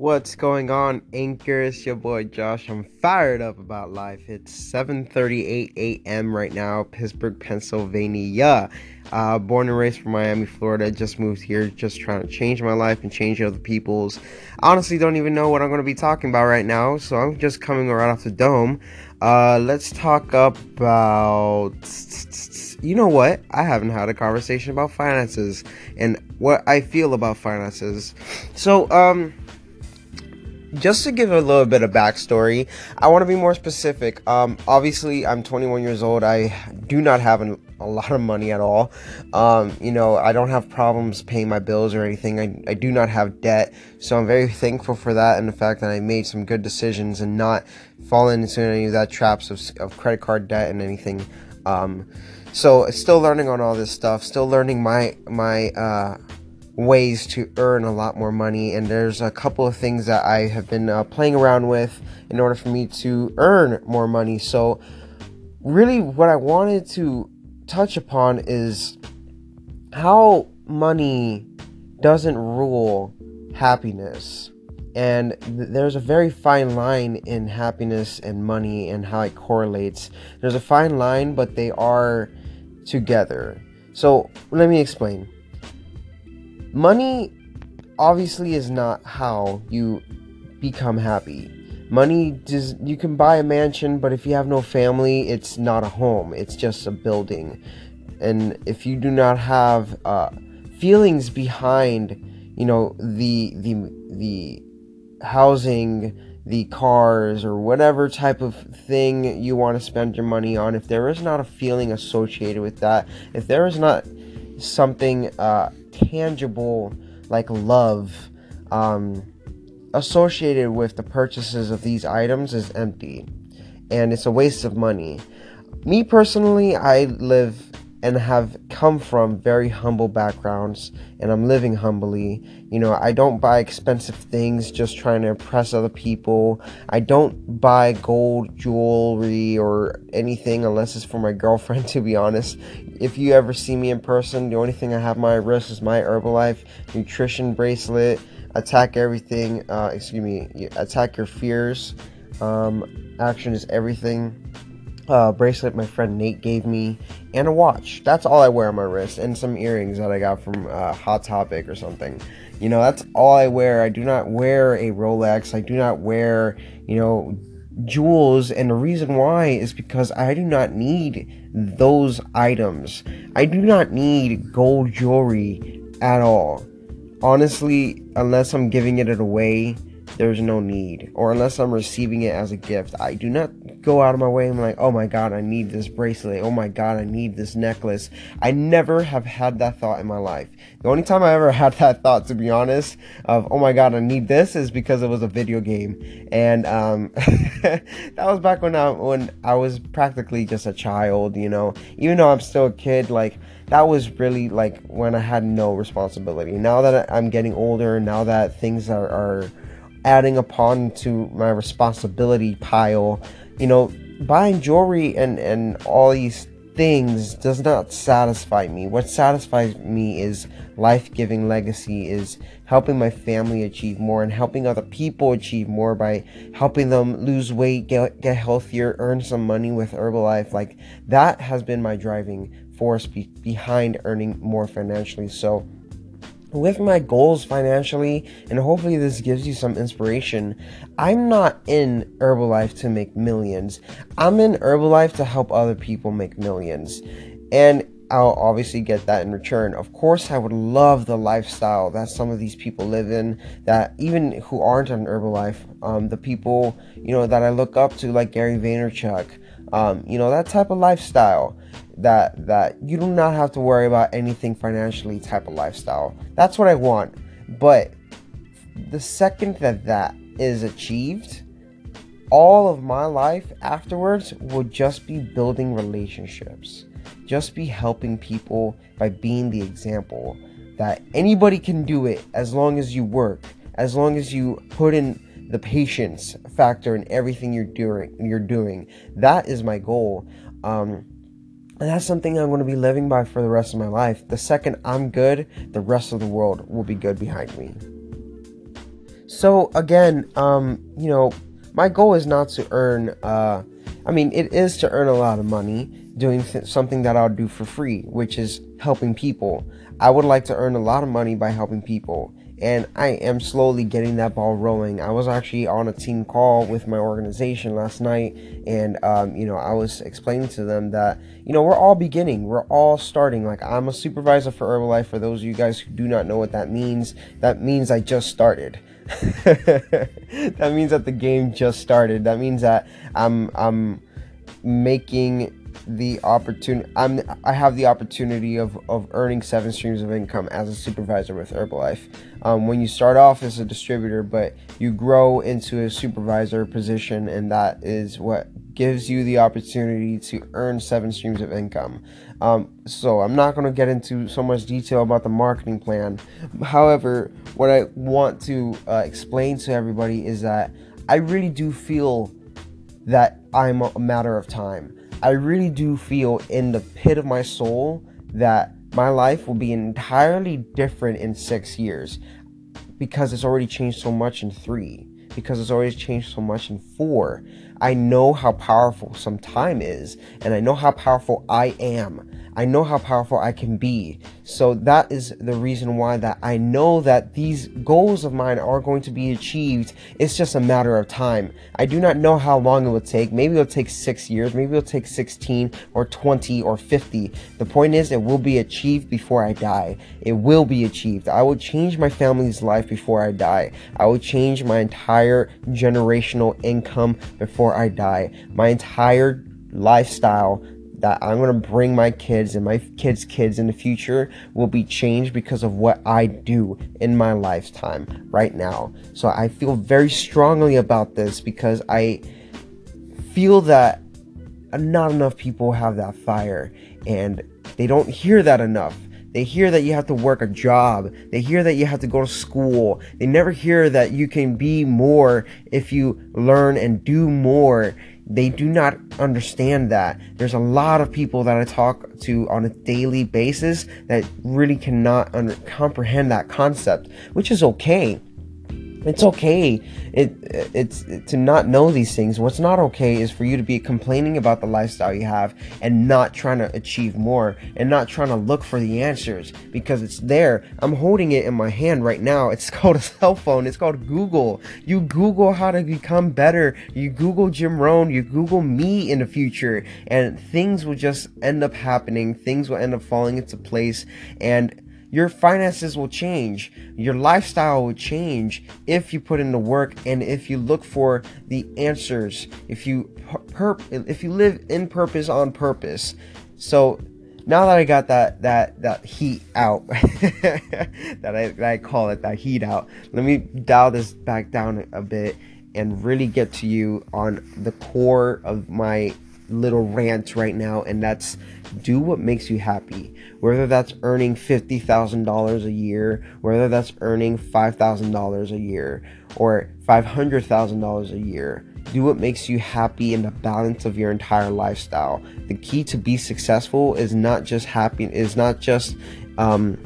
What's going on, Anchor? It's your boy Josh. I'm fired up about life. It's 7:38 a.m. right now, Pittsburgh, Pennsylvania. Uh, born and raised from Miami, Florida. Just moved here, just trying to change my life and change other people's. Honestly, don't even know what I'm going to be talking about right now, so I'm just coming right off the dome. Uh, let's talk about. You know what? I haven't had a conversation about finances and what I feel about finances. So, um just to give a little bit of backstory, I want to be more specific. Um, obviously, I'm 21 years old. I do not have an, a lot of money at all. Um, you know, I don't have problems paying my bills or anything. I, I do not have debt. So I'm very thankful for that and the fact that I made some good decisions and not fallen into any of that traps of, of credit card debt and anything. Um, so still learning on all this stuff. Still learning my my uh, ways to earn a lot more money and there's a couple of things that i have been uh, playing around with in order for me to earn more money. So really what i wanted to touch upon is how money doesn't rule happiness. And th- there's a very fine line in happiness and money and how it correlates. There's a fine line but they are together. So let me explain money obviously is not how you become happy. Money does you can buy a mansion, but if you have no family, it's not a home. It's just a building. And if you do not have uh, feelings behind, you know, the the the housing, the cars, or whatever type of thing you want to spend your money on, if there is not a feeling associated with that, if there is not something uh, tangible like love um, associated with the purchases of these items is empty and it's a waste of money. Me personally, I live and have come from very humble backgrounds and I'm living humbly. You know, I don't buy expensive things just trying to impress other people. I don't buy gold jewelry or anything unless it's for my girlfriend to be honest. If you ever see me in person, the only thing I have my wrist is my Herbalife nutrition bracelet. Attack everything, uh, excuse me, attack your fears. Um, action is everything uh, bracelet my friend Nate gave me, and a watch. That's all I wear on my wrist, and some earrings that I got from uh, Hot Topic or something. You know, that's all I wear. I do not wear a Rolex. I do not wear, you know, jewels. And the reason why is because I do not need those items. I do not need gold jewelry at all. Honestly, unless I'm giving it away there's no need. Or unless I'm receiving it as a gift, I do not go out of my way I'm like, oh my god, I need this bracelet. Oh my god, I need this necklace. I never have had that thought in my life. The only time I ever had that thought, to be honest, of oh my god, I need this, is because it was a video game, and um, that was back when I when I was practically just a child. You know, even though I'm still a kid, like that was really like when I had no responsibility. Now that I'm getting older, now that things are, are adding upon to my responsibility pile. You know, buying jewelry and, and all these things does not satisfy me. What satisfies me is life giving legacy, is helping my family achieve more and helping other people achieve more by helping them lose weight, get, get healthier, earn some money with Herbalife. Like that has been my driving force be- behind earning more financially. So, with my goals financially, and hopefully this gives you some inspiration. I'm not in Herbalife to make millions. I'm in Herbalife to help other people make millions. And I'll obviously get that in return. Of course, I would love the lifestyle that some of these people live in, that even who aren't on Herbalife, um, the people, you know, that I look up to, like Gary Vaynerchuk, um, you know, that type of lifestyle that that you do not have to worry about anything financially type of lifestyle. That's what I want. But the second that that is achieved, all of my life afterwards would just be building relationships. Just be helping people by being the example that anybody can do it as long as you work, as long as you put in the patience factor in everything you're doing you're doing. That is my goal. Um, and that's something I'm going to be living by for the rest of my life. The second I'm good, the rest of the world will be good behind me. So again, um, you know, my goal is not to earn. Uh, I mean, it is to earn a lot of money doing th- something that I'll do for free, which is helping people. I would like to earn a lot of money by helping people and I am slowly getting that ball rolling. I was actually on a team call with my organization last night, and um, you know, I was explaining to them that you know we're all beginning, we're all starting. Like I'm a supervisor for Herbalife. For those of you guys who do not know what that means, that means I just started. that means that the game just started. That means that I'm I'm making the opportunity I'm I have the opportunity of, of earning seven streams of income as a supervisor with Herbalife. Um, when you start off as a distributor, but you grow into a supervisor position, and that is what gives you the opportunity to earn seven streams of income. Um, so I'm not going to get into so much detail about the marketing plan. However, what I want to uh, explain to everybody is that I really do feel that I'm a matter of time. I really do feel in the pit of my soul that my life will be entirely different in six years because it's already changed so much in three, because it's already changed so much in four. I know how powerful some time is, and I know how powerful I am. I know how powerful I can be. So that is the reason why that I know that these goals of mine are going to be achieved. It's just a matter of time. I do not know how long it will take. Maybe it'll take 6 years, maybe it'll take 16 or 20 or 50. The point is it will be achieved before I die. It will be achieved. I will change my family's life before I die. I will change my entire generational income before I die. My entire lifestyle that I'm going to bring my kids and my kids' kids in the future will be changed because of what I do in my lifetime right now. So I feel very strongly about this because I feel that not enough people have that fire and they don't hear that enough. They hear that you have to work a job. They hear that you have to go to school. They never hear that you can be more if you learn and do more they do not understand that. There's a lot of people that I talk to on a daily basis that really cannot under- comprehend that concept, which is okay it's okay. It it's to not know these things. What's not okay is for you to be complaining about the lifestyle you have and not trying to achieve more and not trying to look for the answers because it's there. I'm holding it in my hand right now. It's called a cell phone. It's called google. You google how to become better. You google jim rohn. You google me in the future. And things will just end up happening. Things will end up falling into place. And your finances will change. Your lifestyle will change if you put in the work and if you look for the answers. If you if you live in purpose on purpose. So now that I got that that that heat out, that I that I call it that heat out, let me dial this back down a bit and really get to you on the core of my little rant right now, and that's do what makes you happy. Whether that's earning $50,000 a year, whether that's earning $5,000 a year, or $500,000 a year. Do what makes you happy in the balance of your entire lifestyle. The key to be successful is not just happy, is not just um,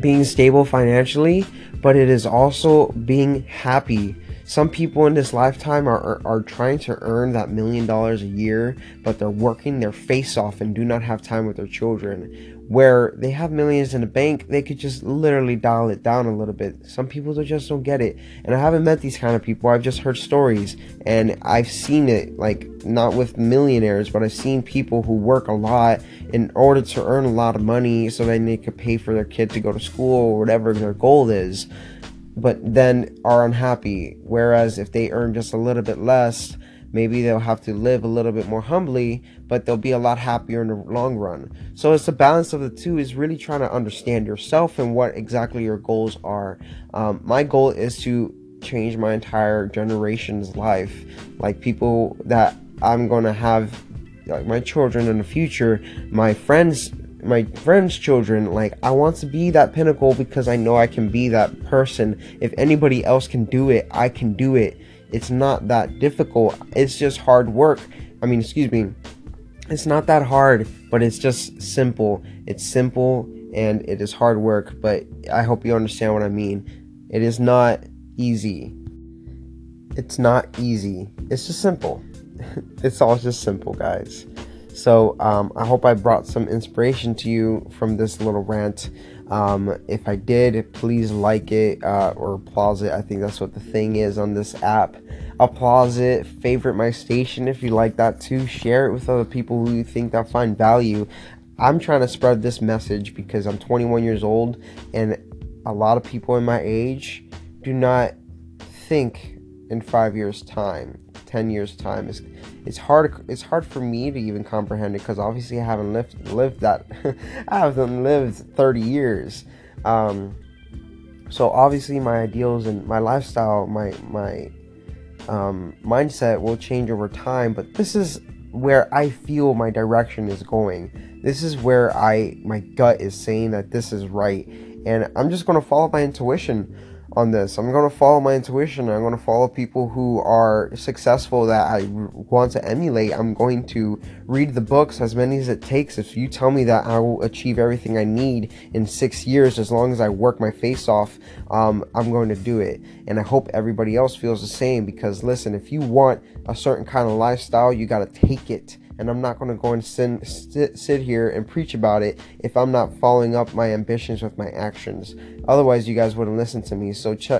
being stable financially, but it is also being happy some people in this lifetime are, are, are trying to earn that million dollars a year, but they're working their face off and do not have time with their children. Where they have millions in the bank, they could just literally dial it down a little bit. Some people just don't get it. And I haven't met these kind of people. I've just heard stories and I've seen it, like, not with millionaires, but I've seen people who work a lot in order to earn a lot of money so that they could pay for their kid to go to school or whatever their goal is but then are unhappy. Whereas if they earn just a little bit less, maybe they'll have to live a little bit more humbly, but they'll be a lot happier in the long run. So it's the balance of the two is really trying to understand yourself and what exactly your goals are. Um, my goal is to change my entire generation's life. Like people that I'm gonna have like my children in the future, my friends my friends' children. Like, I want to be that pinnacle because I know I can be that person. If anybody else can do it, I can do it. It's not that difficult. It's just hard work. I mean, excuse me. It's not that hard, but it's just simple. It's simple and it is hard work, but I hope you understand what I mean. It is not easy. It's not easy. It's just simple. it's all just simple, guys. So um, I hope I brought some inspiration to you from this little rant. Um, if I did, please like it uh, or applause it. I think that's what the thing is on this app. Applause it, favorite my station if you like that too. Share it with other people who you think that find value. I'm trying to spread this message because I'm 21 years old and a lot of people in my age do not think in five years' time, 10 years' time. It's, it's hard. It's hard for me to even comprehend it because obviously I haven't lived lived that. I haven't lived 30 years. Um, so obviously my ideals and my lifestyle, my my um, mindset will change over time. But this is where I feel my direction is going. This is where I my gut is saying that this is right, and I'm just gonna follow my intuition on this. I'm going to follow my intuition. I'm going to follow people who are successful that I want to emulate. I'm going to read the books as many as it takes. If you tell me that I will achieve everything I need in six years, as long as I work my face off, um, I'm going to do it. And I hope everybody else feels the same because listen, if you want a certain kind of lifestyle, you got to take it and I'm not going to go and sit, sit here and preach about it if I'm not following up my ambitions with my actions. Otherwise, you guys wouldn't listen to me. So, ch-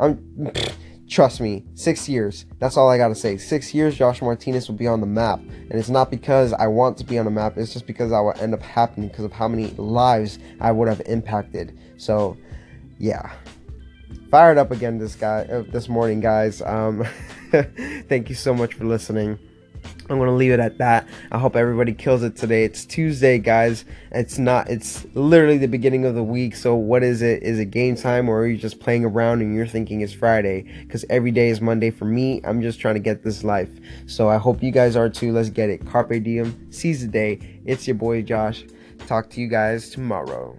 I'm, trust me, six years. That's all I got to say. Six years, Josh Martinez will be on the map. And it's not because I want to be on the map, it's just because I will end up happening because of how many lives I would have impacted. So, yeah. Fired up again this guy uh, this morning, guys. Um, thank you so much for listening. I'm gonna leave it at that. I hope everybody kills it today. It's Tuesday, guys. It's not. It's literally the beginning of the week. So what is it? Is it game time, or are you just playing around and you're thinking it's Friday? Because every day is Monday for me. I'm just trying to get this life. So I hope you guys are too. Let's get it. Carpe diem. Seize the day. It's your boy Josh. Talk to you guys tomorrow.